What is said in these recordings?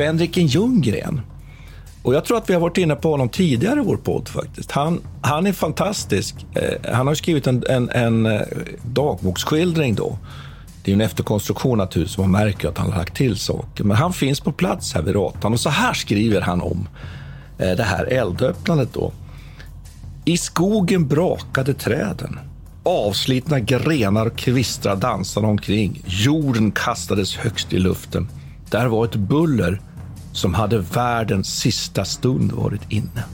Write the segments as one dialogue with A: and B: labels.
A: Fänriken Ljunggren. Och jag tror att vi har varit inne på honom tidigare i vår podd faktiskt. Han, han är fantastisk. Eh, han har skrivit en, en, en eh, dagboksskildring då. Det är en efterkonstruktion naturligtvis, man märker att han har lagt till saker. Men han finns på plats här vid Ratan och så här skriver han om eh, det här eldöppnandet då. I skogen brakade träden. Avslitna grenar och kvistrar dansade omkring. Jorden kastades högst i luften. Där var ett buller som hade världens sista stund varit inne.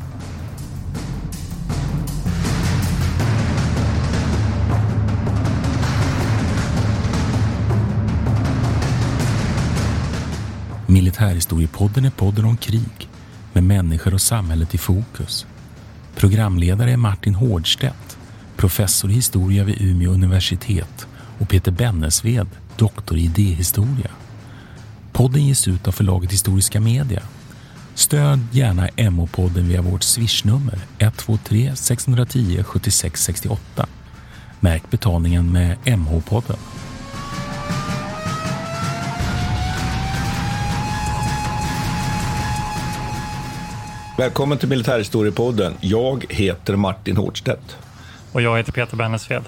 B: Militärhistoriepodden är podden om krig med människor och samhället i fokus. Programledare är Martin Hårdstedt, professor i historia vid Umeå universitet och Peter Bennesved, doktor i idéhistoria. Podden ges ut av förlaget Historiska Media. Stöd gärna MH-podden via vårt swishnummer 123 610 76 68. Märk betalningen med MH-podden.
A: Välkommen till Militärhistoriepodden. Jag heter Martin Hårdstedt.
C: Och jag heter Peter Bennesved.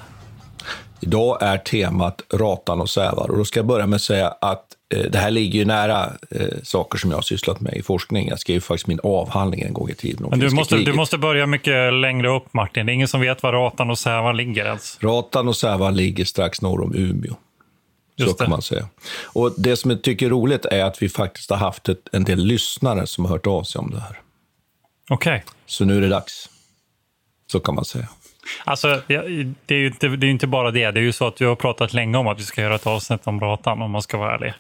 A: Idag är temat Ratan och sävar. Och då ska jag börja med att säga att det här ligger ju nära eh, saker som jag har sysslat med i forskning. Jag skrev faktiskt min avhandling en gång i tiden.
C: Men du måste, du måste börja mycket längre upp, Martin. Det är ingen som vet var Ratan och Sävar ligger ens.
A: Ratan och Sävar ligger strax norr om Umeå. Så kan man säga. Och Det som jag tycker är roligt är att vi faktiskt har haft ett, en del lyssnare som har hört av sig om det här.
C: Okej. Okay.
A: Så nu är det dags. Så kan man säga.
C: Alltså, det är ju inte, det är inte bara det. Det är ju så att vi har pratat länge om att vi ska göra ett avsnitt om Ratan, om man ska vara ärlig.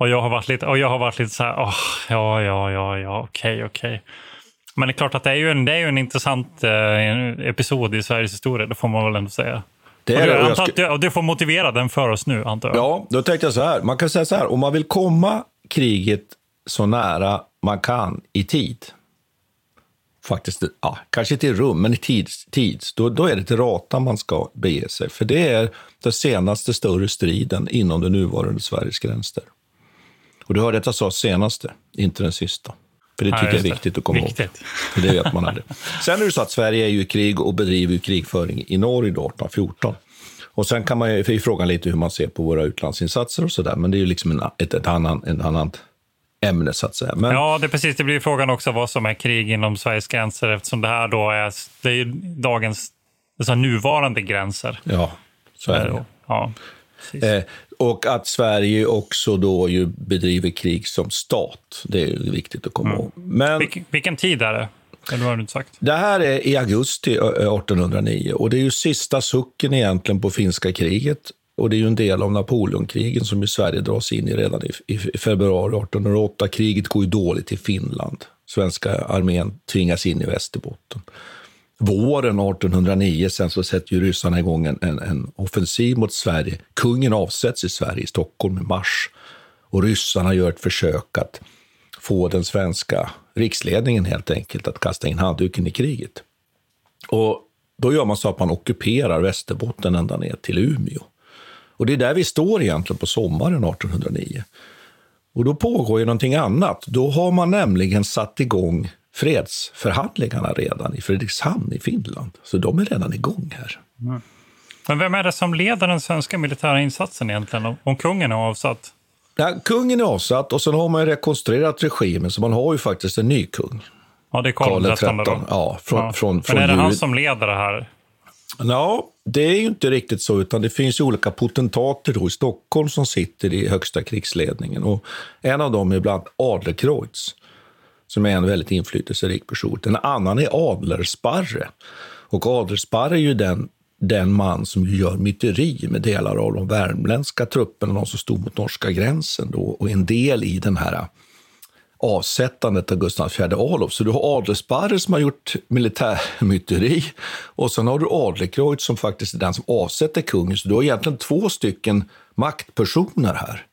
C: Och jag har varit lite, och jag har varit lite så här, oh, ja, ja, ja, ja, okej, okay, okej. Okay. Men det är klart att det är ju en, det är ju en intressant eh, episod i Sveriges historia, det får man väl ändå säga. Det, är och, du, ska... och du får motivera den för oss nu, antar jag.
A: Ja, då tänkte jag så här. Man kan säga så här, om man vill komma kriget så nära man kan i tid, faktiskt, ja, kanske till rum, men i tids, tids då, då är det till Rata man ska bege sig. För det är den senaste större striden inom det nuvarande Sveriges gränser. Och du hörde att jag sa senaste, inte den sista. För det tycker ja, jag är viktigt att komma
C: viktigt. ihåg.
A: För det vet man aldrig. Sen är det så att Sverige är ju i krig och bedriver krigföring i Norge 1814. Och sen kan man ju fråga lite hur man ser på våra utlandsinsatser och sådär, men det är ju liksom en, ett, ett annan, en annan ämne så att säga.
C: Men... Ja, det är precis. Det blir frågan också vad som är krig inom Sveriges gränser eftersom det här då är, det är dagens alltså nuvarande gränser.
A: Ja, så är det. Ja, eh, och att Sverige också då ju bedriver krig som stat. Det är viktigt att komma mm. ihåg.
C: Men... Vilken, vilken tid är det? Eller har du inte sagt?
A: Det här är i augusti 1809 och det är ju sista sucken egentligen på finska kriget. Och det är ju en del av Napoleonkrigen som ju Sverige dras in i redan i, i februari 1808. Kriget går ju dåligt i Finland. Svenska armén tvingas in i Västerbotten. Våren 1809 sen så sätter ju ryssarna igång en, en, en offensiv mot Sverige. Kungen avsätts i Sverige, i Stockholm, i mars. Och ryssarna gör ett försök att få den svenska riksledningen helt enkelt att kasta in handduken i kriget. Och då gör man så att man ockuperar Västerbotten ända ner till Umeå. Och det är där vi står egentligen på sommaren 1809. Och då pågår ju någonting annat. Då har man nämligen satt igång fredsförhandlingarna redan i Fredrikshamn i Finland. Så de är redan igång här. Mm.
C: Men vem är det som leder den svenska militära insatsen egentligen, om kungen är avsatt?
A: Ja, kungen är avsatt och sen har man rekonstruerat regimen, så man har ju faktiskt en ny kung.
C: Ja, det är Karl XIII?
A: Ja, från, ja. Från,
C: från Men är det han som leder det här?
A: Ja, det är ju inte riktigt så, utan det finns ju olika potentater då i Stockholm som sitter i högsta krigsledningen. Och en av dem är bland annat Adlercreutz, som är en väldigt inflytelserik person. En annan är Adlersparre. Och Adlersparre är ju den den man som gör myteri med delar av de värmländska trupperna, de som stod mot norska gränsen då, och en del i den här avsättandet av Gustav IV Adolf. Så du har Adelsparre som har gjort militärmyteri och sen har du Adlercreutz som faktiskt är den som avsätter kungen. Så du har egentligen två stycken maktpersoner här.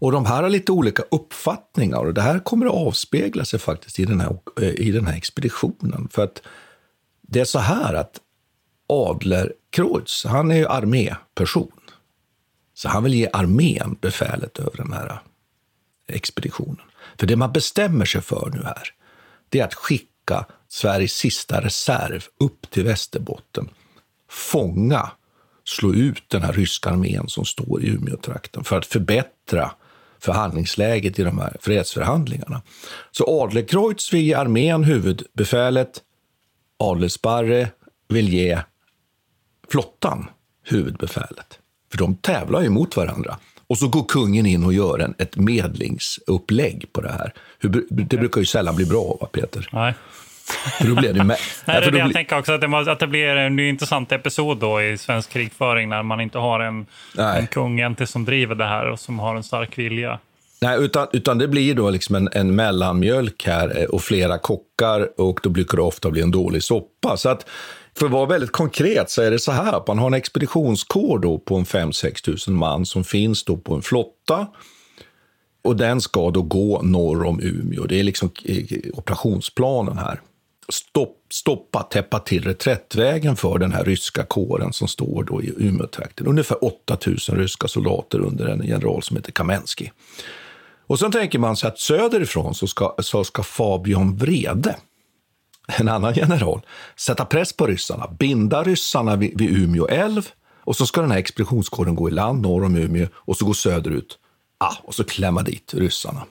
A: Och de här har lite olika uppfattningar och det här kommer att avspegla sig faktiskt i den här, eh, i den här expeditionen. För att det är så här att Adlercreutz, han är ju arméperson. Så han vill ge armén befälet över den här eh, expeditionen. För det man bestämmer sig för nu här, det är att skicka Sveriges sista reserv upp till Västerbotten, fånga, slå ut den här ryska armén som står i Umeåtrakten för att förbättra förhandlingsläget i de här fredsförhandlingarna. Så Adlercreutz vill ge armén huvudbefälet, Adelsparre vill ge flottan huvudbefälet. För de tävlar ju mot varandra. Och så går kungen in och gör en, ett medlingsupplägg på det här. Det brukar ju sällan bli bra, va, Peter?
C: Nej.
A: För då blir det med.
C: Nej, det är det jag tänker också, att det, att det blir en intressant episod då i svensk krigföring när man inte har en, en kung egentligen som driver det här och som har en stark vilja.
A: Nej, utan, utan det blir då liksom en, en mellanmjölk här eh, och flera kockar och då brukar det ofta bli en dålig soppa. Så att för att vara väldigt konkret så är det så här att man har en expeditionskår då på en 5-6 tusen man som finns då på en flotta. Och den ska då gå norr om Umeå. Det är liksom eh, operationsplanen här. Stopp, stoppa, täppa till reträttvägen för den här ryska kåren som står då i Umeåtrakten. Ungefär 8000 ryska soldater under en general som heter Kamensky. Och sen tänker man sig att söderifrån så ska, så ska Fabian Vrede, en annan general, sätta press på ryssarna, binda ryssarna vid, vid Umeå älv och så ska den här expeditionskåren gå i land norr om Umeå och så gå söderut ah, och så klämma dit ryssarna.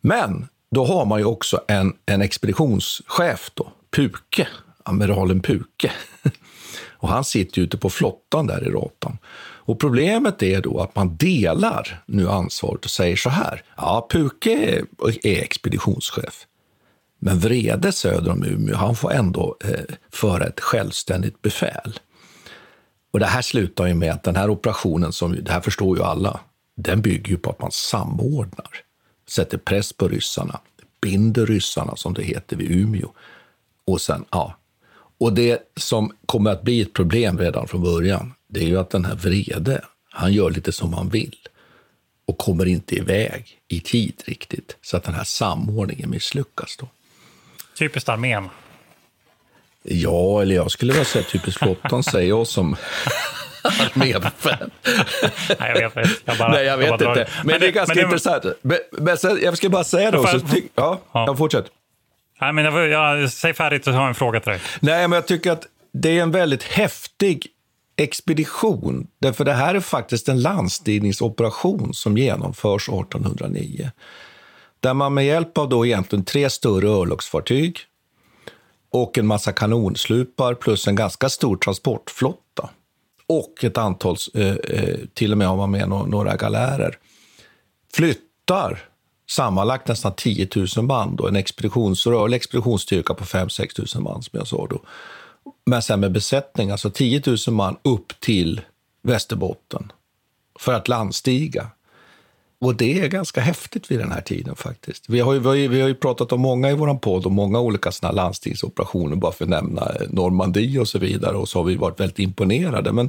A: Men då har man ju också en, en expeditionschef, då, Puke, amiralen Puke. Och han sitter ute på flottan där i Ratan. Och problemet är då att man delar nu ansvaret och säger så här. Ja, Puke är, är expeditionschef. Men Vrede söder om Umeå, han får ändå eh, föra ett självständigt befäl. Och det här slutar ju med att den här operationen, som det här förstår ju alla, den bygger ju på att man samordnar, sätter press på ryssarna, binder ryssarna som det heter vid Umeå. Och sen, ja. Och det som kommer att bli ett problem redan från början, det är ju att den här Vrede, han gör lite som han vill och kommer inte iväg i tid riktigt, så att den här samordningen misslyckas. Då.
C: Typiskt armén.
A: Ja, eller jag skulle vilja säga typiskt flottan, säger jag som armébefäl.
C: Nej, jag vet, jag bara,
A: Nej, jag vet jag inte. Men, men, det är ganska men intressant. Men, men sen, jag ska bara säga då, så, ty, ja, ja. Jag fortsätt.
C: Nej, men jag, jag, säg färdigt och har en fråga till dig.
A: Nej, men jag tycker att det är en väldigt häftig expedition. Därför det här är faktiskt en landstigningsoperation som genomförs 1809 där man med hjälp av då egentligen tre större örlogsfartyg och en massa kanonslupar plus en ganska stor transportflotta och ett antal, eh, eh till och med har man med några galärer, flyttar sammanlagt nästan 10 000 man, då, en expeditions, rörlig expeditionsstyrka på 5-6 000 man som jag sa då. Men sen med besättning, alltså 10 000 man upp till Västerbotten för att landstiga och det är ganska häftigt vid den här tiden faktiskt. Vi har ju, vi har ju, vi har ju pratat om många i vår podd och många olika såna landstingsoperationer, bara för att nämna eh, Normandie och så vidare. Och så har vi varit väldigt imponerade. Men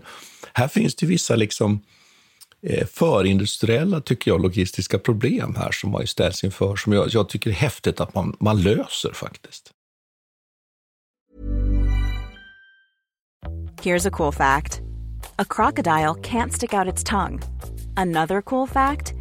A: här finns det vissa liksom eh, förindustriella, tycker jag, logistiska problem här som man ju ställs inför, som jag, jag tycker är häftigt att man, man löser faktiskt.
D: Here's a cool fact. A crocodile can't stick out its tongue. Another cool fact.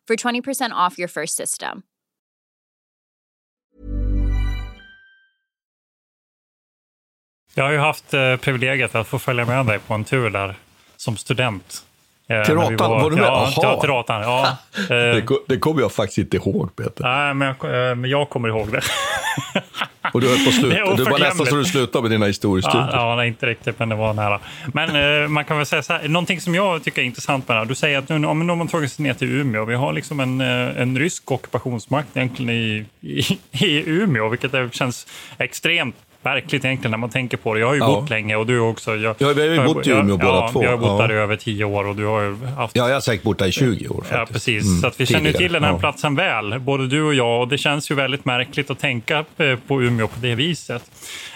E: for 20% off your first system.
C: Jag har ju haft eh, privilegiet att få följa med dig på en tur där som student. Eh,
A: Till
C: vi
A: Ratan? Var du med?
C: Ja, till, Ratan. Ja.
A: Det,
C: Eh,
A: det kommer jag faktiskt inte ihåg, Peter.
C: nej, men jag, eh, men jag kommer ihåg det.
A: Och du höll på att
C: Det
A: var nästan så du slutade med dina historiestudier.
C: Ja, ja, inte riktigt, men det var nära. Men eh, man kan väl säga så här, någonting som jag tycker är intressant med det här. Du säger att nu, om man tagit sig ner till Umeå. Vi har liksom en, eh, en rysk ockupationsmakt egentligen i, i, i Umeå, vilket är, känns extremt verkligt egentligen när man tänker på det. Jag har ju
A: Ja.
C: bott länge och du också. Jag,
A: Ja, vi har ju
C: jag-
A: bott i Umeå
C: jag,
A: båda
C: ja,
A: två.
C: Jag har bott
A: Ja.
C: där i över tio år och du har ju haft
A: Ja, jag har säkert bott där i 20 år.
C: Ja,
A: Faktiskt.
C: precis.
A: Mm,
C: så att vi känner
A: tidigare.
C: till den här
A: Ja.
C: platsen väl, både du och jag. Och det känns ju väldigt märkligt att tänka eh, på Umeå på det viset.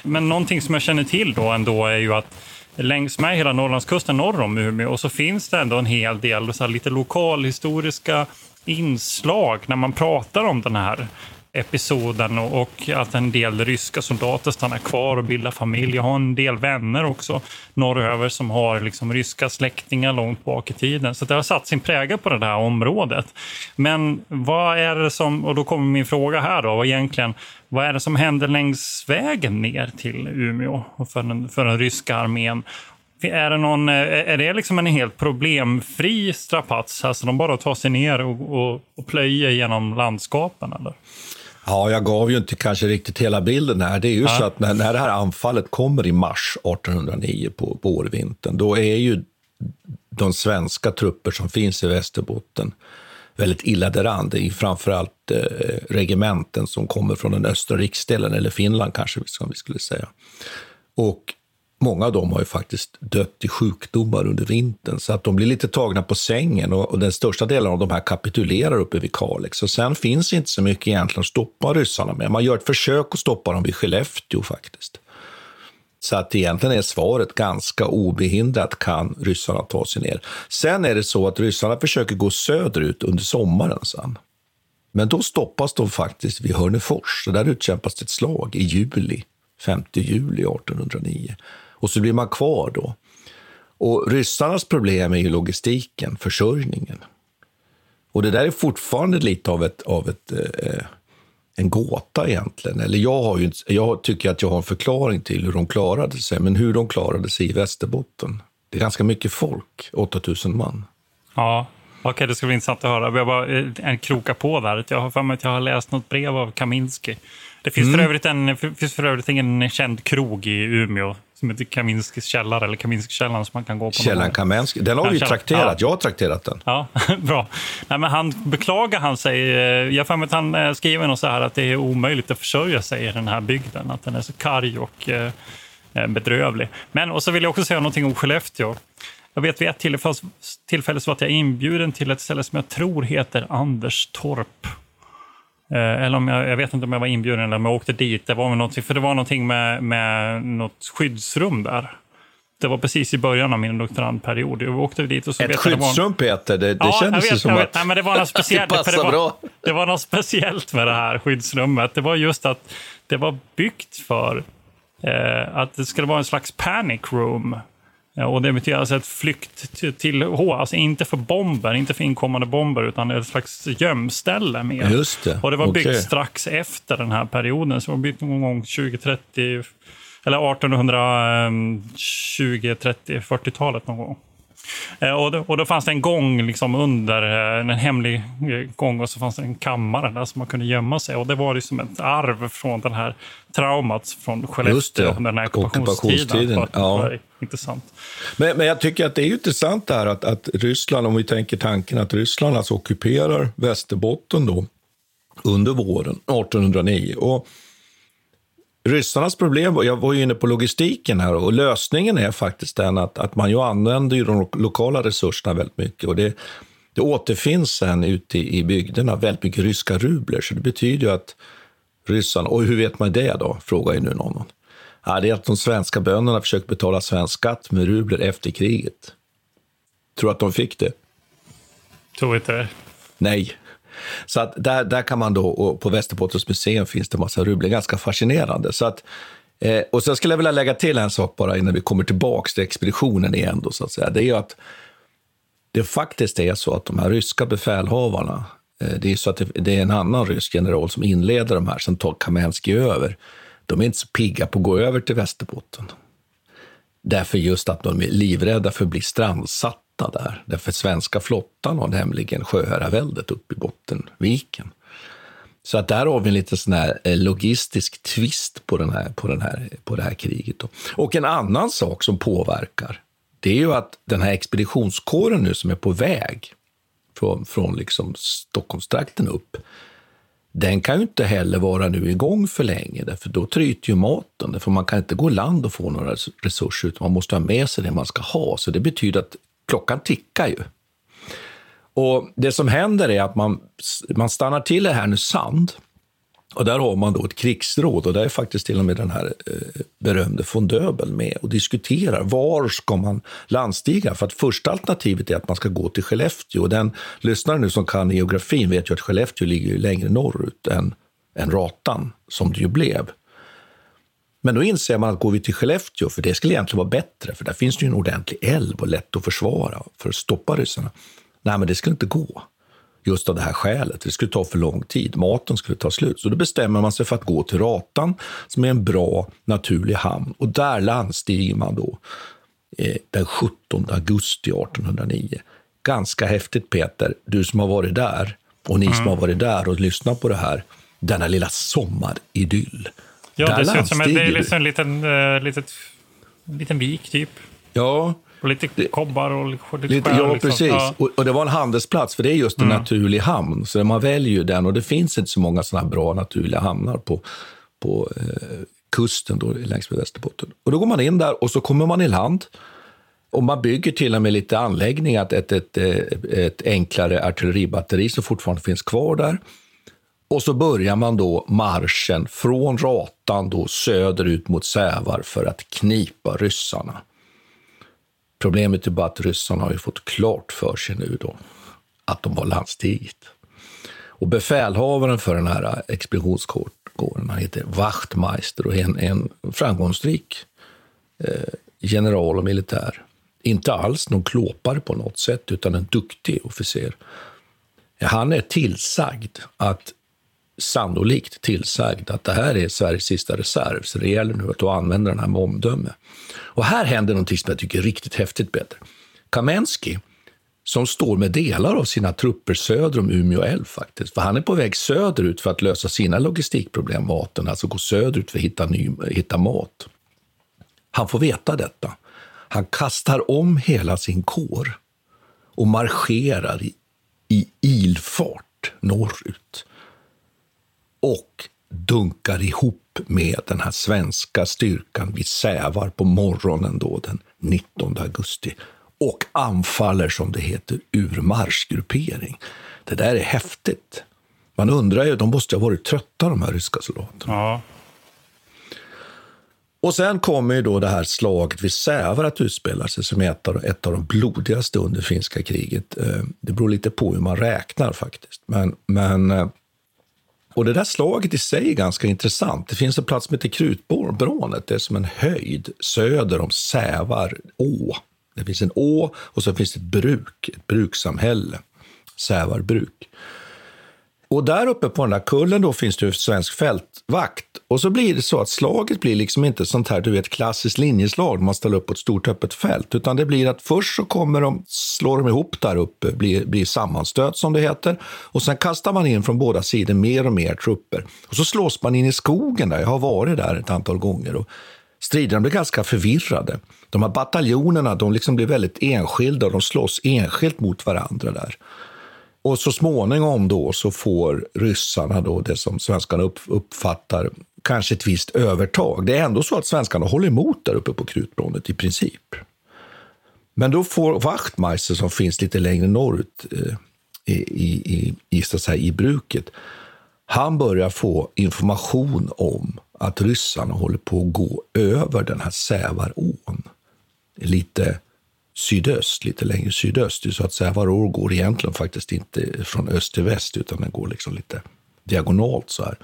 C: Men någonting som jag känner till då ändå är ju att längs med hela Norrlandskusten norr om Umeå så finns det ändå en hel del så lite lokalhistoriska inslag när man pratar om den här episoden och, och att en del ryska soldater stannar kvar och bildar familj. Jag har en del vänner också norröver som har liksom ryska släktingar långt bak i tiden. Så det har satt sin prägel på det här området. Men vad är det som, och då kommer min fråga här då, vad egentligen, vad är det som händer längs vägen ner till Umeå för den, för den ryska armén? Är det, någon, är det liksom en helt problemfri strapats? Alltså de bara tar sig ner och, och, och plöjer genom landskapen? Eller?
A: Ja, jag gav ju inte kanske riktigt hela bilden här. Det är ju så att när, när det här anfallet kommer i mars 1809 på, vårvintern, då är ju de svenska trupper som finns i Västerbotten väldigt illa däran. Det är framförallt eh, regementen som kommer från den östra riksdelen, eller Finland kanske som vi skulle säga. Och många av dem har ju faktiskt dött i sjukdomar under vintern, så att de blir lite tagna på sängen och, och den största delen av de här kapitulerar uppe vid Kalix. Och sen finns inte så mycket egentligen att stoppa ryssarna med. Man gör ett försök att stoppa dem vid Skellefteå faktiskt. Så att egentligen är svaret ganska obehindrat kan ryssarna ta sig ner. Sen är det så att ryssarna försöker gå söderut under sommaren sen. Men då stoppas de faktiskt vid Hörnefors. Så där utkämpas ett slag i juli, 5 juli 1809. Och så blir man kvar då. Och ryssarnas problem är ju logistiken, försörjningen. Och det där är fortfarande lite av ett, av ett eh, en gåta egentligen. Eller jag, har ju, jag tycker att jag har en förklaring till hur de klarade sig, men hur de klarade sig i Västerbotten. Det är ganska mycket folk, 8000 man.
C: Ja, okej, det ska bli intressant att höra. Jag bara eh, en kroka på där. Jag har för mig att jag har läst något brev av Kaminski. Det finns,
A: Mm.
C: för övrigt en, finns för övrigt en känd krog i Umeå som heter Kaminskis källare, eller Kaminskikällan som man kan gå på.
A: Källan
C: gång.
A: Kamensky, den har vi ju trakterat.
C: Ja.
A: Jag har trakterat den.
C: Ja, bra. Nej, men han beklagar han sig. eh, Jag har att han eh, skriver något så här att det är omöjligt att försörja sig i den här bygden. Att den är så karg och eh, bedrövlig. Men, och så vill jag också säga någonting om Skellefteå. Jag vet vid ett tillfälle, tillfälle så att jag inbjuden till ett ställe som jag tror heter Anderstorp. Eh, Eller om jag, jag vet inte om jag var inbjuden eller om jag åkte dit. Det var någonting, för det var någonting med, med något skyddsrum där. Det var precis i början av min doktorandperiod. Jag åkte dit och så
A: Ett
C: var-
A: skyddsrum, Peter, det, det
C: Ja,
A: kändes
C: vet,
A: som att...
C: Nej, men det var något speciellt.
A: Det
C: det, var, det var något speciellt med det här skyddsrummet. Det var just att det var byggt för eh, att det skulle vara en slags panic room. Ja, Och det betyder alltså ett flykt till, till H, alltså inte för bomber, inte för inkommande bomber, utan ett slags gömställe mer.
A: Just det.
C: Och det var byggt
A: Okej.
C: strax efter den här perioden, så det var byggt någon gång 2030, eller 1820, 30, 40-talet någon gång. Eh, Och då, och då fanns det en gång liksom under, eh, en hemlig eh, gång och så fanns det en kammare där som man kunde gömma sig. Och det var liksom ett arv från den här traumat från Skellefteå under den här
A: Ockupationstiden, ja.
C: Intressant.
A: Men, men jag tycker att det är intressant det här att, att Ryssland, om vi tänker tanken att Ryssland alltså ockuperar Västerbotten då under våren 1809. Och ryssarnas problem, jag var ju inne på logistiken här och lösningen är faktiskt den att, att man ju använder ju de lo- lokala resurserna väldigt mycket. Och det, det återfinns sen ute i, i bygderna väldigt mycket ryska rubler, så det betyder ju att ryssarna, och hur vet man det då, frågar ju nu någon. Ja, det är att de svenska bönderna försökte betala svensk skatt med rubler efter kriget. Tror att de fick det?
C: Tror inte det.
A: Nej. Så att där, där kan man då, och på Västerbottens museum finns det massa rubler, ganska fascinerande. Så att, eh, och sen skulle jag vilja lägga till en sak bara innan vi kommer tillbaka till expeditionen igen. Då, så att säga. Det är ju att det faktiskt är så att de här ryska befälhavarna, eh, det är så att det, det är en annan rysk general som inleder de här, sen tar Kamensky över. De är inte så pigga på att gå över till Västerbotten. Därför just att de är livrädda för att bli strandsatta där. Därför svenska flottan har nämligen sjöherraväldet uppe i Bottenviken. Så att där har vi en liten sån här eh, logistisk twist på, den här, på, den här, på det här kriget. Då. Och en annan sak som påverkar, det är ju att den här expeditionskåren nu som är på väg från, från liksom Stockholmstrakten upp, den kan ju inte heller vara nu igång för länge, därför då tryter ju maten. Därför man kan inte gå i land och få några resurser, utan man måste ha med sig det man ska ha. Så det betyder att klockan tickar ju. Och Det som händer är att man, man stannar till i Härnösand. Och där har man då ett krigsråd och där är faktiskt till och med den här eh, berömde von Döbel med och diskuterar var ska man landstiga. För att första alternativet är att man ska gå till Skellefteå. Och den lyssnare nu som kan geografin vet ju att Skellefteå ligger ju längre norrut än, än Ratan, som det ju blev. Men då inser man att går vi till Skellefteå, för det skulle egentligen vara bättre, för där finns det ju en ordentlig älv och lätt att försvara för att stoppa ryssarna. Nej, men det skulle inte gå. Just av det här skälet. Det skulle ta för lång tid. Maten skulle ta slut. Så då bestämmer man sig för att gå till Ratan, som är en bra naturlig hamn. Och där landstiger man då eh, den 17 augusti 1809. Ganska häftigt, Peter. Du som har varit där och ni som har varit där och lyssnat på det här. Denna lilla sommaridyll.
C: Ja,
A: Där
C: det ser ut som en, det är liksom en liten, uh, litet, en liten vik typ.
A: Ja,
C: Och lite kobbar och lite, lite skär,
A: ja,
C: liksom.
A: precis.
C: Ja.
A: Och, och det var en handelsplats, för det är just en naturlig hamn. Så man väljer ju den och det finns inte så många sådana bra naturliga hamnar på, på eh, kusten då, längs med Västerbotten. Och då går man in där och så kommer man i land. Och man bygger till och med lite anläggningar, ett, ett, ett, ett enklare artilleribatteri som fortfarande finns kvar där. Och så börjar man då marschen från Ratan då söderut mot Sävar för att knipa ryssarna. Problemet är bara att ryssarna har ju fått klart för sig nu då att de har landstigit. Och befälhavaren för den här expeditionskåren, han heter Wachtmeister och är en, en framgångsrik eh, general och militär. Inte alls någon klåpare på något sätt, utan en duktig officer. Han är tillsagd att sannolikt tillsagd att det här är Sveriges sista reserv, så det gäller nu att använda den här med omdöme. Och här händer någonting som jag tycker är riktigt häftigt, Peter. Kamensky, som står med delar av sina trupper söder om Umeå älv faktiskt, för han är på väg söderut för att lösa sina logistikproblem, maten, alltså gå söderut för att hitta, ny, hitta mat. Han får veta detta. Han kastar om hela sin kår och marscherar i, i ilfart norrut och dunkar ihop med den här svenska styrkan vid Sävar på morgonen då, den 19 augusti och anfaller, som det heter, ur marschgruppering. Det där är häftigt. Man undrar ju, de måste ha varit trötta de här ryska soldaterna.
C: Ja.
A: Och sen kommer ju då det här slaget vid Sävar att utspela sig som är ett av, ett av de blodigaste under finska kriget. Eh, Det beror lite på hur man räknar faktiskt. Men, men eh, och det där slaget i sig är ganska intressant. Det finns en plats som heter Krutbrånet. Det är som en höjd söder om Sävar å. Det finns en å och så finns det ett bruk, ett brukssamhälle. Sävarbruk. Och där uppe på den där kullen då finns det svensk fältvakt. Och så blir det så att slaget blir liksom inte sånt här, du vet, klassiskt linjeslag man ställer upp på ett stort öppet fält, utan det blir att först så kommer de, slår de ihop där uppe, blir, blir sammanstöt som det heter, och sen kastar man in från båda sidor mer och mer trupper. Och så slås man in i skogen där, jag har varit där ett antal gånger. Och striderna blir ganska förvirrade. De här bataljonerna, de liksom blir väldigt enskilda och de slåss enskilt mot varandra där. Och så småningom då så får ryssarna då det som svenskarna uppfattar kanske ett visst övertag. Det är ändå så att svenskarna håller emot där uppe på Krutbrånet i princip. Men då får Wachtmeister, som finns lite längre norrut eh, i, i, i, så säga, i bruket, han börjar få information om att ryssarna håller på att gå över den här Sävarån. Lite sydöst, lite längre sydöst. Det är så att Sävarår går egentligen faktiskt inte från öst till väst, utan den går liksom lite diagonalt så här.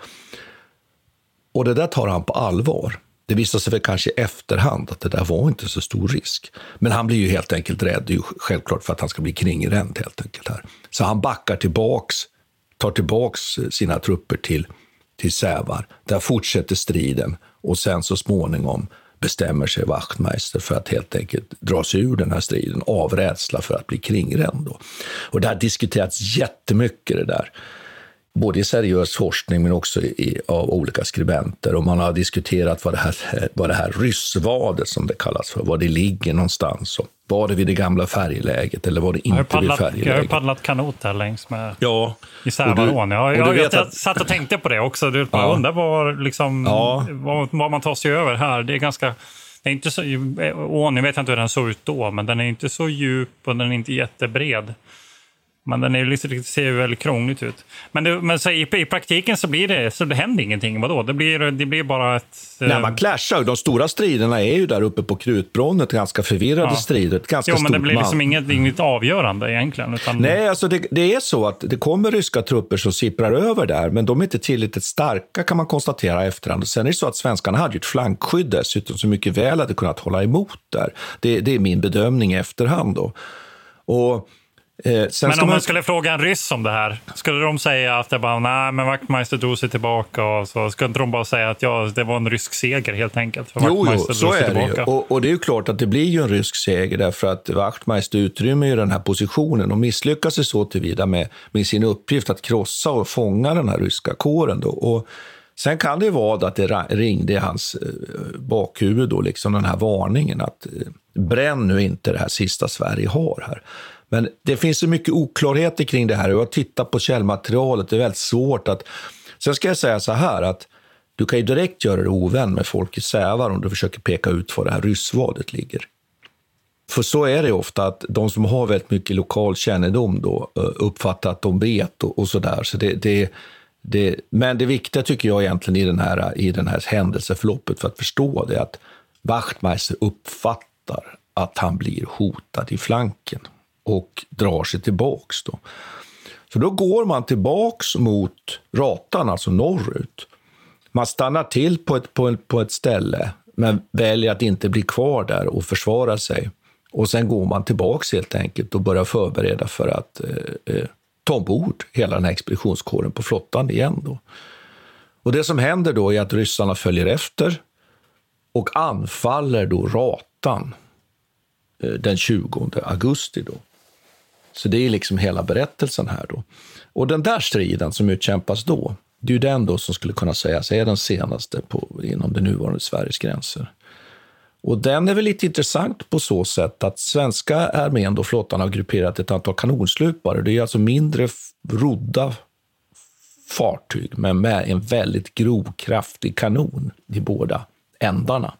A: Och det där tar han på allvar. Det visar sig väl kanske i efterhand att det där var inte så stor risk. Men han blir ju helt enkelt rädd, det är ju självklart för att han ska bli kringränd helt enkelt här. Så han backar tillbaks, tar tillbaks sina trupper till, till Sävar. Där fortsätter striden och sen så småningom bestämmer sig Wachtmeister för att helt enkelt dra sig ur den här striden av rädsla för att bli kringränd. Och det har diskuterats jättemycket det där både i seriös forskning men också i, av olika skribenter. Och man har diskuterat vad det här, vad det här ryssvadet, som det kallas för, var det ligger någonstans. Och var det vid det gamla färjeläget eller var det inte
C: paddlat,
A: vid färjeläget?
C: Jag har paddlat kanot där längs med
A: ja,
C: i Sävarån. Jag, jag, jag,
A: att...
C: satt och tänkte på det också. Du, ja. Jag undrar var, liksom, ja. vad, vad man tar sig över här. Det är ganska... Det är inte så, ån, jag vet inte hur den såg ut då, men den är inte så djup och den är inte jättebred. Men den är lite, ser ju väldigt krångligt ut. Men, det, men så i, i, praktiken så blir det, så det händer ingenting. Vadå? Det blir, det blir bara ett...
A: Nej, man clashar. De stora striderna är ju där uppe på Krutbrånet. Ganska förvirrade ja. strider. Ganska
C: jo, men det blir liksom inget, inget avgörande egentligen. Utan...
A: Nej, alltså det, det, är så att det kommer ryska trupper som sipprar över där, men de är inte tillräckligt starka kan man konstatera i efterhand. Sen är det så att svenskarna hade ett flankskydd dessutom, som mycket väl hade kunnat hålla emot där. Det, det är min bedömning i efterhand. Då. Och
C: Eh, men om man skulle fråga en ryss om det här, skulle de säga att det bara, nej, men Wachtmeister drog sig tillbaka och så? Skulle inte de bara säga att ja, det var en rysk seger helt enkelt?
A: För jo, jo, så är det ju. Och, och, det är ju klart att det blir ju en rysk seger därför att Wachtmeister utrymmer ju den här positionen och misslyckas så tillvida med, med sin uppgift att krossa och fånga den här ryska kåren. Då. Och Sen kan det vara att det ringde i hans eh, bakhuvud, då, liksom den här varningen att eh, bränn nu inte det här sista Sverige har här. Men det finns så mycket oklarheter kring det här och jag har tittat på källmaterialet. Det är väldigt svårt att... Sen ska jag säga så här att du kan ju direkt göra dig ovän med folk i Sävar om du försöker peka ut var det här ryssvadet ligger. För så är det ofta att de som har väldigt mycket lokal kännedom då eh, uppfattar att de vet och, och så där. Så det, det, det, men det viktiga tycker jag egentligen i den här, i den här händelseförloppet för att förstå det är att Wachtmeister uppfattar att han blir hotad i flanken och drar sig tillbaks. Då. Så då går man tillbaks mot Ratan, alltså norrut. Man stannar till på ett, på, ett, på ett ställe, men väljer att inte bli kvar där och försvara sig. Och sen går man tillbaks helt enkelt och börjar förbereda för att eh, eh, ta ombord hela den här expeditionskåren på flottan igen. Då. Och det som händer då är att ryssarna följer efter och anfaller då Ratan eh, den 20 augusti. Då. Så det är liksom hela berättelsen här. då. Och den där striden som utkämpas då, det är ju den då som skulle kunna sägas är den senaste på, inom det nuvarande Sveriges gränser. Och den är väl lite intressant på så sätt att svenska armén, då flottan, har grupperat ett antal kanonslupare. Det är alltså mindre rodda fartyg, men med en väldigt grov, kraftig kanon i båda ändarna.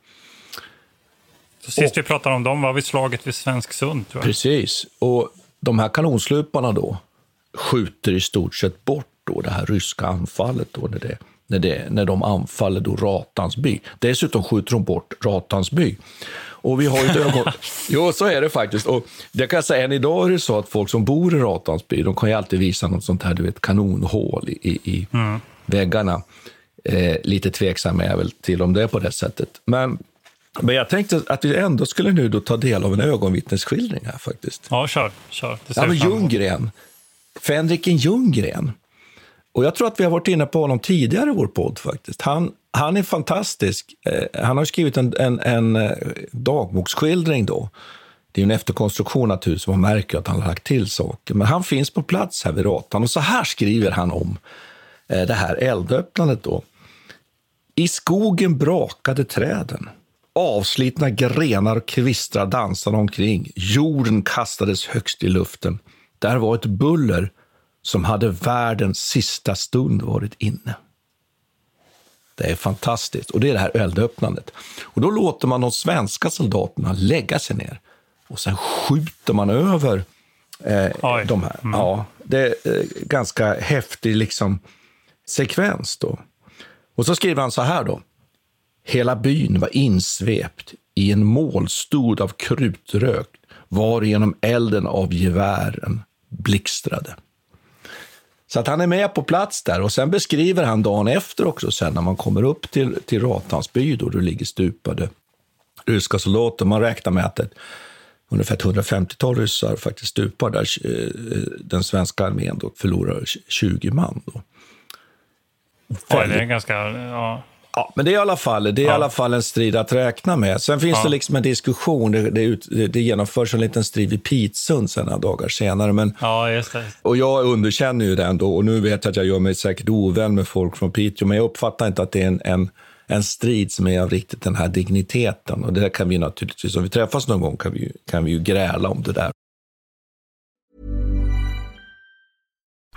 C: Så sist och, vi pratade om dem var vid slaget vid Svensksund. Tror jag.
A: Precis. Och de här kanonsluparna då skjuter i stort sett bort då det här ryska anfallet då när, det, när, det, när de anfaller då Ratansby. Dessutom skjuter de bort Ratansby. Och vi har ett ögon... jo, så är det faktiskt. Och det kan jag säga, än idag är det så att folk som bor i Ratansby, de kan ju alltid visa något sånt här, du vet, kanonhål i, i,
C: mm.
A: väggarna. Eh, lite tveksam är jag väl till om det är på det sättet. Men, men jag tänkte att vi ändå skulle nu då ta del av en ögonvittnesskildring här faktiskt.
C: Ja, kör. kör. Det
A: ja, men Ljunggren. Fänriken Ljunggren. Och jag tror att vi har varit inne på honom tidigare i vår podd faktiskt. Han, han är fantastisk. Eh, han har skrivit en, en, en eh, dagboksskildring då. Det är en efterkonstruktion naturligtvis, man märker att han har lagt till saker. Men han finns på plats här vid Ratan och så här skriver han om eh, det här eldöppnandet då. I skogen brakade träden. Avslitna grenar och kvistrar dansade omkring. Jorden kastades högst i luften. Där var ett buller som hade världens sista stund varit inne. Det är fantastiskt. Och det är det här eldöppnandet. Och då låter man de svenska soldaterna lägga sig ner och sen skjuter man över eh, de här. Mm. Ja, det är eh, ganska häftig liksom, sekvens. då. Och så skriver han så här då. Hela byn var insvept i en målstod av krutrök varigenom elden av gevären blixtrade. Så att han är med på plats där och sen beskriver han dagen efter också sen när man kommer upp till, till Ratans by då det ligger stupade ryska soldater. Man räknar med att ett, ungefär 150-tal ryssar faktiskt stupar där eh, den svenska armén då förlorar 20 man. Då.
C: Ja, det är ganska... Ja.
A: Ja, men det är i alla fall, det är ja. i alla fall en strid att räkna med. Sen finns ja. det liksom en diskussion, det, det, det genomförs en liten strid vid Pitsund några dagar senare. Men,
C: ja, just det.
A: Och jag underkänner ju den då, och nu vet jag att jag gör mig säkert ovän med folk från Piteå, men jag uppfattar inte att det är en, en, en strid som är av riktigt den här digniteten. Och det kan vi naturligtvis, om vi träffas någon gång kan vi, kan vi ju gräla om det där.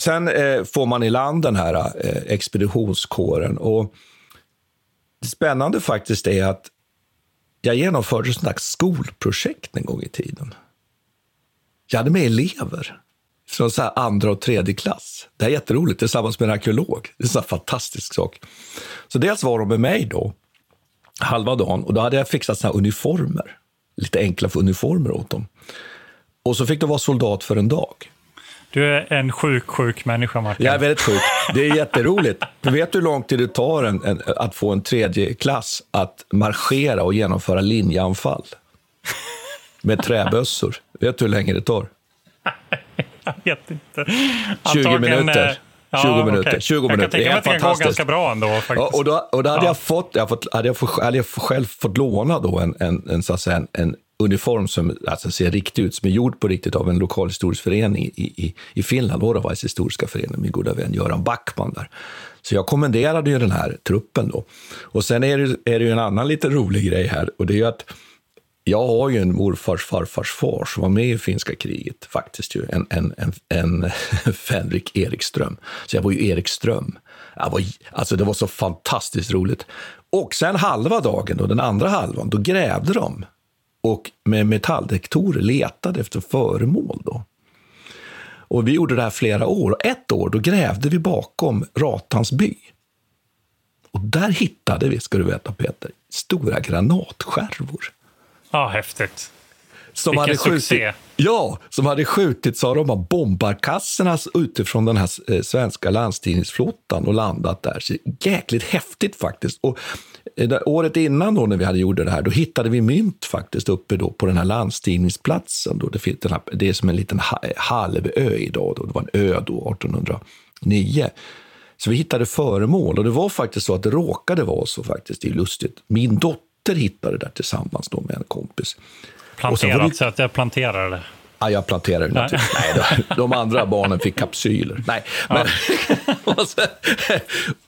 A: Sen eh, får man i land den här eh, expeditionskåren. Och det spännande faktiskt är att jag genomförde ett slags skolprojekt en gång i tiden. Jag hade med elever från så andra och tredje klass. Det är jätteroligt tillsammans med en arkeolog. Det är en sån fantastisk sak. Så dels var de med mig då, halva dagen, och då hade jag fixat såna uniformer. Lite enkla för uniformer åt dem. Och så fick de vara soldat för en dag.
C: Du är en sjuk, sjuk människa, Martin.
A: Jag är väldigt sjuk. Det är jätteroligt. Du vet hur lång tid det tar en, en, att få en tredje klass att marschera och genomföra linjeanfall? Med träbössor. Vet du hur länge det tar?
C: Jag vet inte.
A: 20 minuter. Eh, ja, 20 minuter.
C: Okay.
A: 20 minuter.
C: Jag kan tänka mig att det kan gå ganska bra ändå. Faktiskt.
A: Ja, och då, och då hade, ja. jag fått, jag fått, hade, jag fått, hade jag själv fått låna då en, en, en, så att säga, en, en uniform som alltså, ser riktig ut, som är gjord på riktigt av en lokal historisk förening i, i, i Finland, Oravais historiska förening, min goda vän Göran Backman där. Så jag kommenderade ju den här truppen då. Och sen är det, är det ju en annan lite rolig grej här och det är ju att jag har ju en morfars farfars far som var med i finska kriget, faktiskt ju, en, en, en, en Fänrik Erikström. Så jag var ju Erikström. Jag var, alltså det var så fantastiskt roligt. Och sen halva dagen, då, den andra halvan, då grävde de och med metalldetektorer letade efter föremål. Då. Och vi gjorde det här flera år. Och ett år då grävde vi bakom Ratans by. Och där hittade vi, ska du veta Peter, stora granatskärvor.
C: Ja, häftigt.
A: Som
C: Vilken
A: hade skjutit,
C: succé.
A: Ja, som hade skjutits av de här bombarkassorna utifrån den här eh, svenska landstigningsflottan och landat där. Så jäkligt häftigt faktiskt. Och året innan då när vi hade gjort det här, då hittade vi mynt faktiskt uppe då på den här landstigningsplatsen. Då det, finns den här, det är som en liten ha, halvö idag. Då. Det var en ö då, 1809. Så vi hittade föremål och det var faktiskt så att det råkade vara så faktiskt, det är lustigt. Min dotter hittade det där tillsammans då med en kompis.
C: Planterat,
A: det-
C: så att jag planterade det.
A: Ja, jag planterade det naturligtvis. Nej, de, de andra barnen fick kapsyler. Nej, men, och sen,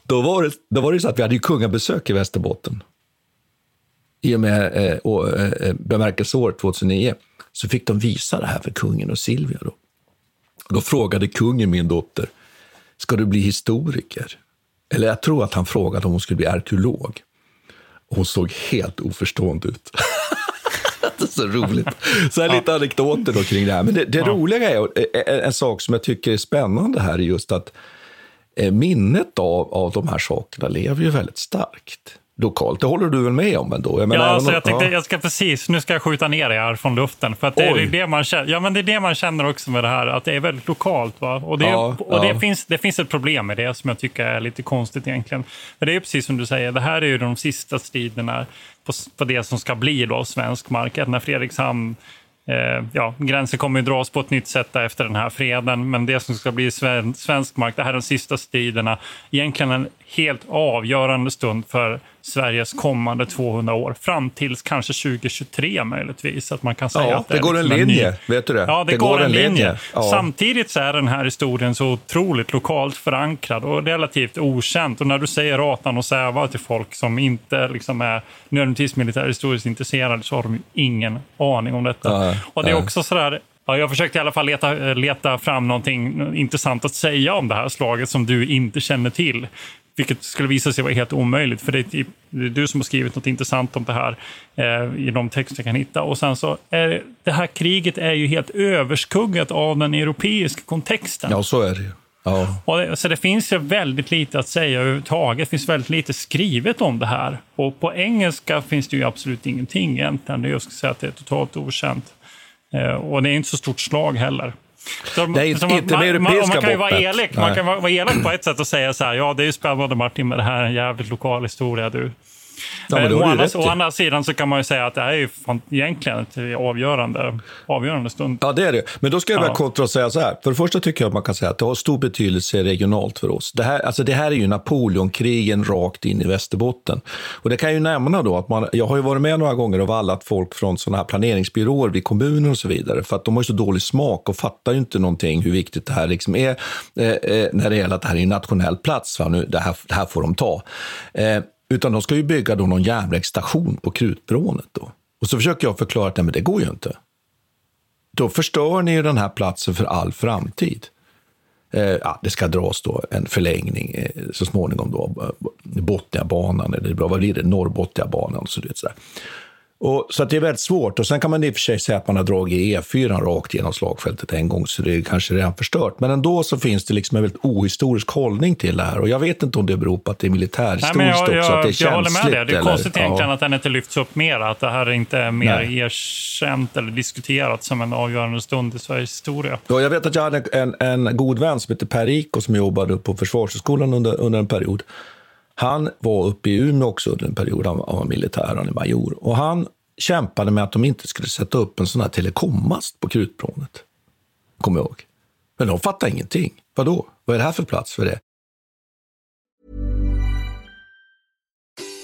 A: då, var det, då var det så att vi hade ju kungabesök i Västerbotten. I och med eh, å- eh, bemärkelseåret 2009 så fick de visa det här för kungen och Silvia. Då, då frågade kungen min dotter, ska du bli historiker? Eller jag tror att han frågade om hon skulle bli arkeolog. Och hon såg helt oförstående ut. det är så roligt. Så här lite anekdoter då kring det här. Men det, det roliga är, och, eh, en, en sak som jag tycker är spännande här är just att eh, minnet av, av de här sakerna lever ju väldigt starkt lokalt. Det håller du väl med om ändå? Jag menar,
C: ja, alltså jag tänkte,
A: ja.
C: jag ska precis, nu ska jag skjuta ner det här från luften. För att det är det man känner, ja, men det är det man känner också med det här, att det är väldigt lokalt. Va? Och, det,
A: Ja,
C: och det,
A: ja.
C: finns, det finns ett problem med det som jag tycker är lite konstigt egentligen. För det är precis som du säger, det här är ju de sista striderna på, på det som ska bli då svensk mark. När Fredrikshamn Eh, ja, gränsen kommer ju dras på ett nytt sätt efter den här freden, men det som ska bli sven, svensk mark, det här är de sista striderna. Egentligen en helt avgörande stund för Sveriges kommande 200 år, fram till kanske 2023 möjligtvis. Att man kan säga
A: Ja,
C: att
A: det går en
C: liksom
A: linje,
C: ny-
A: vet du det?
C: Ja, det, går, en linje.
A: Ja.
C: Samtidigt så är den här historien så otroligt lokalt förankrad och relativt okänt. Och när du säger Ratan och Säva till folk som inte liksom är nödvändigtvis militärhistoriskt intresserade så har de ju ingen aning om detta.
A: Ja,
C: och det är också sådär, ja, jag försökte i alla fall leta, leta fram någonting intressant att säga om det här slaget som du inte känner till. Vilket skulle visa sig vara helt omöjligt, för det är, typ, det är du som har skrivit något intressant om det här eh, i de texter jag kan hitta. Och sen så är det, här kriget är ju helt överskuggat av den europeiska kontexten.
A: ja, så är det ju. Ja.
C: Det, så det finns ju väldigt lite att säga överhuvudtaget. Det finns väldigt lite skrivet om det här. Och på engelska finns det ju absolut ingenting egentligen. Jag skulle säga att det är totalt okänt. Eh, och det är inte så stort slag heller. Så,
A: Nej,
C: så
A: inte med
C: man, man,
A: europeiska
C: man kan ju vara elak. Man kan vara, vara elak på ett sätt och säga så här, ja det är ju spännande Martin, men det här är en jävligt lokal historia. Du.
A: Ja, men
C: å, andra, å andra sidan så kan man ju säga att det här är ju fan, egentligen ett avgörande, avgörande stund.
A: Ja, det är det. Men då ska jag väl
C: Ja.
A: kontra och säga så här. För det första tycker jag att man kan säga att det har stor betydelse regionalt för oss. Det här, alltså det här är ju Napoleonkrigen rakt in i Västerbotten. Och det kan jag ju nämna då att man, jag har ju varit med några gånger och vallat folk från sådana här planeringsbyråer vid kommunen och så vidare. För att de har ju så dålig smak och fattar ju inte någonting hur viktigt det här liksom är eh, eh, när det gäller att det här är en nationell plats. Va? Nu, det, här, det här får de ta. Eh, utan de ska ju bygga då någon järnvägsstation på Krutbrånet då. Och så försöker jag förklara att nej, men det går ju inte då förstör ni ju den här platsen för all framtid. Eh, ja, det ska dras då en förlängning eh, så småningom då, eh, Botniabanan, eller vad blir det, Norrbotniabanan och så vidare. Så, där och, så att det är väldigt svårt. Och sen kan man i och för sig säga att man har dragit E4 rakt genom slagfältet en gång, så det är kanske redan förstört. Men ändå så finns det liksom en väldigt ohistorisk hållning till det här. Och jag vet inte om det beror på att det är militärhistoriskt
C: jag,
A: också,
C: jag,
A: att det är
C: jag håller
A: känsligt.
C: med dig. Det är
A: eller-
C: konstigt egentligen
A: ja.
C: att den inte lyfts upp mer. Att det här inte är mer
A: Nej.
C: erkänt eller diskuterat som en avgörande stund i Sveriges historia.
A: Ja, jag vet att jag hade en, en god vän som heter Per Iko som jobbade på Försvarshögskolan under, under en period. Han var uppe i Umeå också under en period. Han var, militär, han är major. Och han kämpade med att de inte skulle sätta upp en sån här telekommast på Krutbrånet. Kommer jag ihåg. Men de fattade ingenting. Vadå? Vad är det här för plats för det?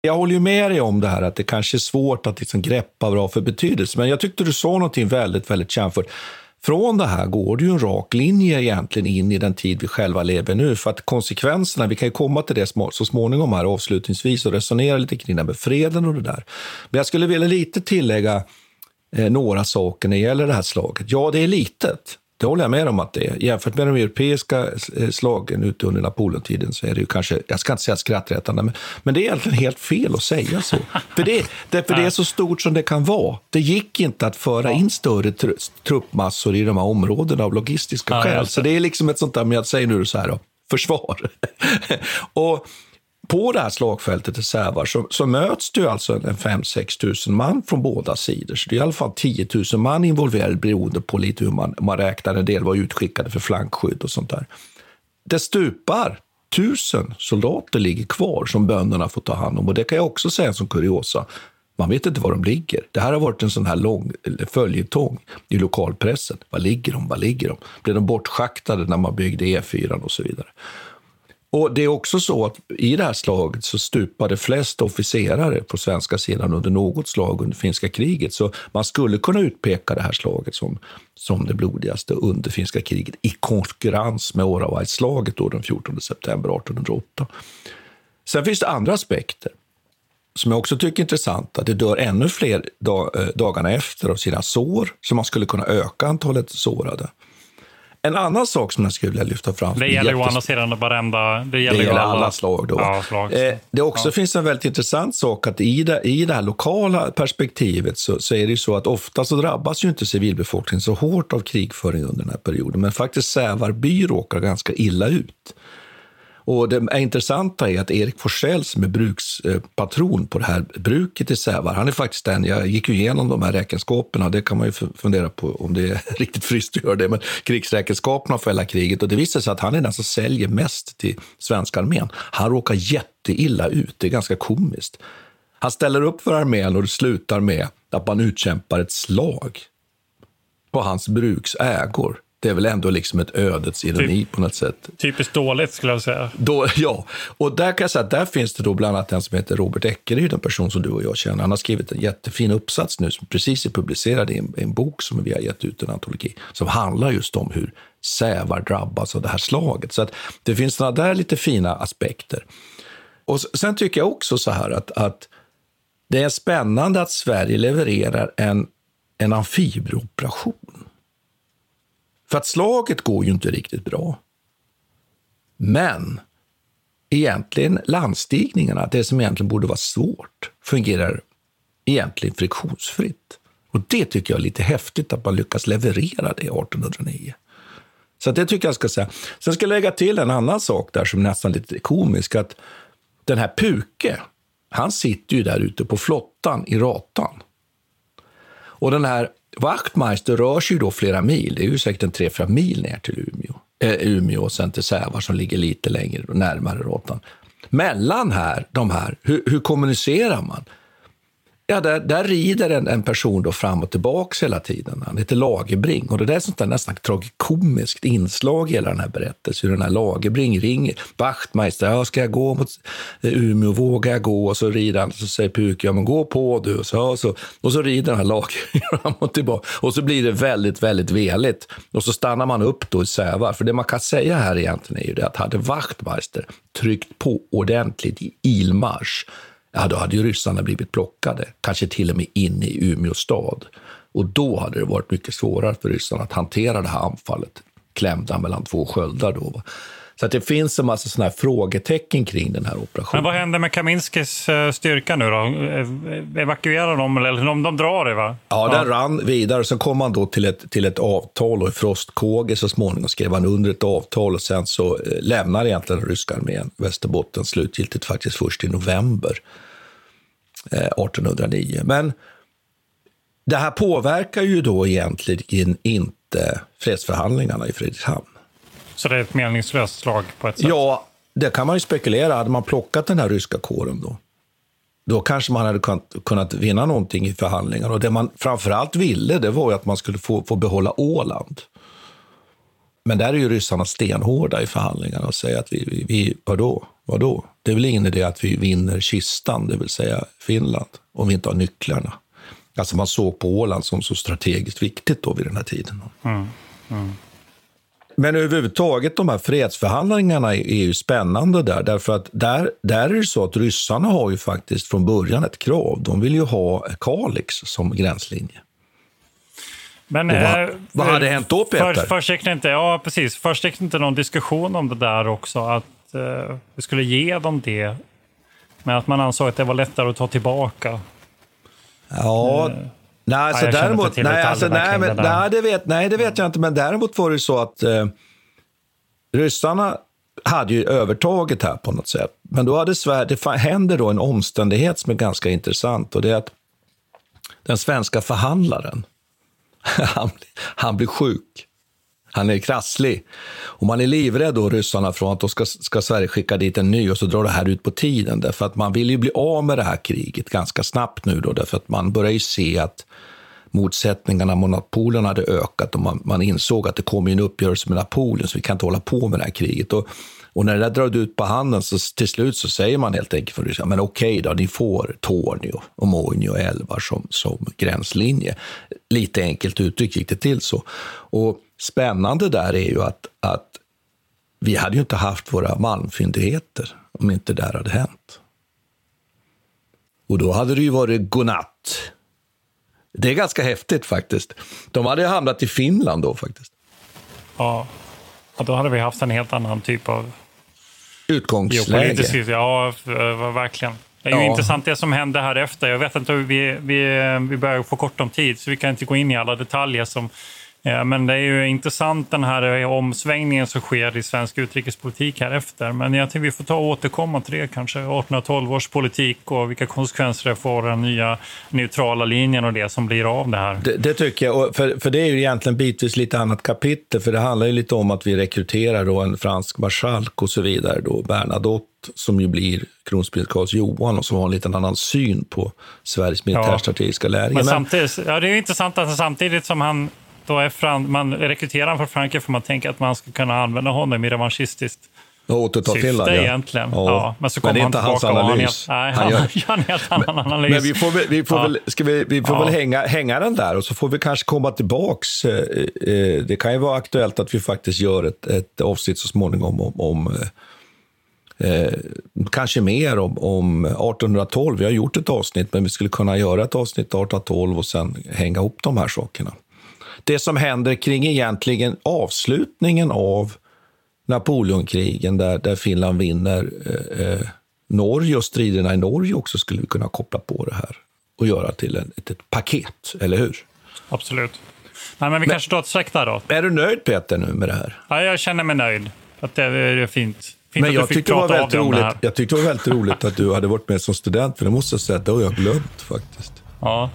A: Jag håller ju med dig om det här att det kanske är svårt att liksom greppa bra för betydelse, men jag tyckte du sa någonting väldigt, väldigt kärnfullt. Från det här går det ju en rak linje egentligen in i den tid vi själva lever nu. För att konsekvenserna, vi kan ju komma till det så småningom här avslutningsvis och resonera lite kring det med freden och det där. Men jag skulle vilja lite tillägga eh, några saker när det gäller det här slaget. Ja, det är litet. Det håller jag med om att det är. Jämfört med de europeiska eh, slagen ute under Napoleontiden så är det ju kanske, jag ska inte säga skrattretande, men, men det är egentligen helt fel att säga så. för det, det, för det är så stort som det kan vara. Det gick inte att föra in större tr truppmassor i de här områdena av logistiska skäl. Så det är liksom ett sånt där, men jag säger nu så här då, försvar. och på det här slagfältet i Sävar så, så möts det alltså en 5-6 tusen man från båda sidor. Så det är i alla fall 10 000 man involverade beroende på lite hur man, man räknar. En del var utskickade för flankskydd och sånt där. Det stupar. Tusen soldater ligger kvar som bönderna får ta hand om. Och det kan jag också säga som kuriosa. Man vet inte var de ligger. Det här har varit en sån här lång följetong i lokalpressen. Var ligger de? Var ligger de? Blev de bortschaktade när man byggde E4 och så vidare? Och Det är också så att i det här slaget så stupade flest officerare på svenska sidan under något slag under finska kriget. Så man skulle kunna utpeka det här slaget som, som det blodigaste under finska kriget i konkurrens med Oravai-slaget den 14 september 1808. Sen finns det andra aspekter som jag också tycker är intressanta. Det dör ännu fler dag, eh, dagarna efter av sina sår, så man skulle kunna öka antalet sårade. En annan sak som jag skulle vilja lyfta fram.
C: Det gäller ju å andra sidan varenda...
A: Det gäller, det gäller alla, alla slag. Då. Ja, slag. Eh, det också ja. finns en väldigt intressant sak att i det, i det här lokala perspektivet så, så är det ju så att ofta så drabbas ju inte civilbefolkningen så hårt av krigföring under den här perioden. Men faktiskt Sävarby råkar ganska illa ut. Och det intressanta är att Erik Forsell som är brukspatron på det här bruket i Sävar, han är faktiskt den, jag gick ju igenom de här räkenskaperna, det kan man ju fundera på om det är riktigt friskt att göra det, men krigsräkenskaperna för hela kriget och det visar sig att han är den som säljer mest till svenska armén. Han råkar jätteilla ut, det är ganska komiskt. Han ställer upp för armén och det slutar med att man utkämpar ett slag på hans bruks ägor det är väl ändå liksom ett ödets ironi Typ, på något sätt.
C: Typiskt dåligt skulle jag säga.
A: Då, ja, och där kan jag säga att där finns det då bland annat en som heter Robert Eckeryd, en person som du och jag känner. Han har skrivit en jättefin uppsats nu som precis är publicerad i en, en bok som vi har gett ut, en antologi, som handlar just om hur sävar drabbas av det här slaget. Så att det finns sådana där lite fina aspekter. Och sen tycker jag också så här att, att det är spännande att Sverige levererar en, en amfibieoperation för att slaget går ju inte riktigt bra. Men egentligen landstigningarna, det som egentligen borde vara svårt, fungerar egentligen friktionsfritt. Och det tycker jag är lite häftigt att man lyckas leverera det 1809. Så det tycker jag ska säga. Sen ska jag lägga till en annan sak där som är nästan lite komisk. Att den här Puke, han sitter ju där ute på flottan i Ratan. Och den här Wachtmeister rör sig ju då flera mil, det är ju säkert en tre, fyra mil ner till Umeå. Eh, Umeå och sen till Sävar som ligger lite längre närmare Råttan. Mellan här, de här, hur, hur kommunicerar man? Ja, där, där rider en, en person då fram och tillbaka hela tiden. Han heter Lagerbring och det där är sånt där nästan tragikomiskt inslag i hela den här berättelsen. Hur den här Lagerbring ringer. Wachtmeister, ja, ska jag gå mot eh, Umeå? Vågar jag gå? Och så rider han, så säger Puk, ja men gå på du. Och så, och så, och så rider den här Lagerbring fram och tillbaka. Och så blir det väldigt, väldigt veligt. Och så stannar man upp då i Sävar. För det man kan säga här egentligen är ju det att hade Wachtmeister tryckt på ordentligt i ilmarsch ja, då hade ju ryssarna blivit plockade, kanske till och med inne i Umeå stad. Och då hade det varit mycket svårare för ryssarna att hantera det här anfallet, klämda mellan två sköldar. Då. Så att det finns en massa såna här frågetecken kring den här operationen.
C: Men vad händer med Kaminskis eh, styrka nu då? Eh, evakuerar de eller de, de drar det va?
A: Ja, den ja. rann vidare. Så kom han då till ett, till ett avtal och i Frostkåge så småningom skrev han under ett avtal och sen så eh, lämnar egentligen den ryska armén Västerbotten slutgiltigt faktiskt först i november 1809. Men det här påverkar ju då egentligen inte fredsförhandlingarna i Fredrikshamn.
C: Så det är ett meningslöst slag på ett sätt?
A: Ja, det kan man ju spekulera. Hade man plockat den här ryska kåren då, då kanske man hade kunnat, kunnat vinna någonting i förhandlingar. Och det man framförallt ville, det var ju att man skulle få, få behålla Åland. Men där är ju ryssarna stenhårda i förhandlingarna och säger att vi, vi, vi vadå, vadå? Det är väl ingen idé att vi vinner kistan, det vill säga Finland, om vi inte har nycklarna. Alltså man såg på Åland som så strategiskt viktigt då vid den här tiden.
C: Mm. Mm.
A: Men överhuvudtaget de här fredsförhandlingarna är ju spännande där, därför att där, där är det så att ryssarna har ju faktiskt från början ett krav. De vill ju ha Kalix som gränslinje.
C: Men,
A: vad,
C: eh,
A: vad hade hänt då, Peter?
C: För, först gick det inte, ja, precis. Först gick det inte någon diskussion om det där också, att eh, vi skulle ge dem det. Men att man ansåg att det var lättare att ta tillbaka.
A: Ja,
C: Eh,
A: nej, alltså
C: inte
A: däremot, nej, alltså, nej, men, nej, det vet, nej, det vet jag inte, men däremot var det så att eh, ryssarna hade ju övertaget här på något sätt. Men då hade Sverige, det händer då en omständighet som är ganska intressant och det är att den svenska förhandlaren, han, han blir sjuk. Han är krasslig. Och man är livrädd då, ryssarna, från att då ska, ska Sverige skicka dit en ny och så drar det här ut på tiden. Därför att man vill ju bli av med det här kriget ganska snabbt nu då, därför att man börjar ju se att motsättningarna mot Napoleon hade ökat och man, man insåg att det kom en uppgörelse med Napoleon så vi kan inte hålla på med det här kriget. Och, och när det där drar ut på handen så till slut så säger man helt enkelt från Ryssland, men okej då, ni får Tornio och Moinio älvar som, som gränslinje. Lite enkelt uttryckt gick det till så. Och spännande där är ju att, att vi hade ju inte haft våra malmfyndigheter om inte det där hade hänt. Och då hade det ju varit godnatt. Det är ganska häftigt faktiskt. De hade ju hamnat i Finland då faktiskt.
C: Ja. ja, då hade vi haft en helt annan typ av
A: Utgångsläge.
C: Ja, verkligen. Det är ju
A: Ja.
C: intressant det som hände här efter. Jag vet inte, vi, vi, vi börjar få kort om tid så vi kan inte gå in i alla detaljer. Som, eh, men det är ju intressant den här eh, omsvängningen som sker i svensk utrikespolitik här efter. Men jag tycker vi får ta och återkomma till det kanske. 1812 års politik och vilka konsekvenser det får den nya neutrala linjen och det som blir av det här.
A: Det, det tycker jag, och för, för det är ju egentligen bitvis lite annat kapitel, för det handlar ju lite om att vi rekryterar då en fransk marskalk och så vidare, då Bernadotte, som ju blir kronprins Karl Johan och som har en liten annan syn på Sveriges militärstrategiska läge.
C: Men samtidigt, ja, det är ju intressant att samtidigt som han då är fran, man rekryterar honom från Frankrike för man tänker att man ska kunna använda honom i revanschistiskt
A: och återta
C: syfte
A: Finland, ja.
C: egentligen.
A: Ja.
C: Ja. men så
A: Men det är
C: han
A: inte hans analys.
C: nej,
A: Han
C: han
A: gör-
C: gör en helt annan analys.
A: Men vi får väl, vi får
C: Ja.
A: väl, ska vi, vi får
C: Ja.
A: väl hänga, hänga den där och så får vi kanske komma tillbaks. eh, eh, Det kan ju vara aktuellt att vi faktiskt gör ett, ett avsnitt så småningom om, om eh, eh, kanske mer om, om 1812. Vi har gjort ett avsnitt, men vi skulle kunna göra ett avsnitt 1812 och sen hänga ihop de här sakerna. Det som händer kring egentligen avslutningen av Napoleonkrigen där, där Finland vinner eh, eh, Norge och striderna i Norge också skulle vi kunna koppla på det här och göra till en, ett, ett paket, eller hur?
C: Absolut. Nej, men vi kanske tar ett streck där då.
A: Är du nöjd Peter nu med det här?
C: Ja, jag känner mig nöjd. Att det är fint. fint
A: Men jag tyckte, det var väldigt
C: det
A: roligt, jag tyckte det var väldigt roligt att du hade varit med som student, för det måste jag säga att det har jag glömt faktiskt.
C: Ja,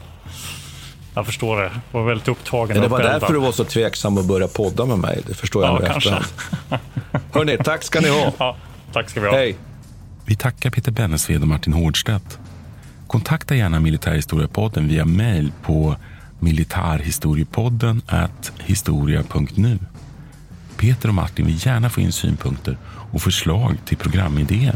C: jag förstår det. Jag var väldigt upptagen.
A: Det var därför du var så tveksam att börja podda med mig. Det förstår jag
C: Ja,
A: nu
C: kanske.
A: efterhand. Hörni, tack ska ni ha.
C: Ja, tack ska vi ha.
A: Hej.
B: Vi tackar Peter Bennesved och Martin Hårdstedt. Kontakta gärna Militärhistoriepodden via mejl på militarhistoriepodden historia.nu. Peter och Martin vill gärna få in synpunkter och förslag till programidéer.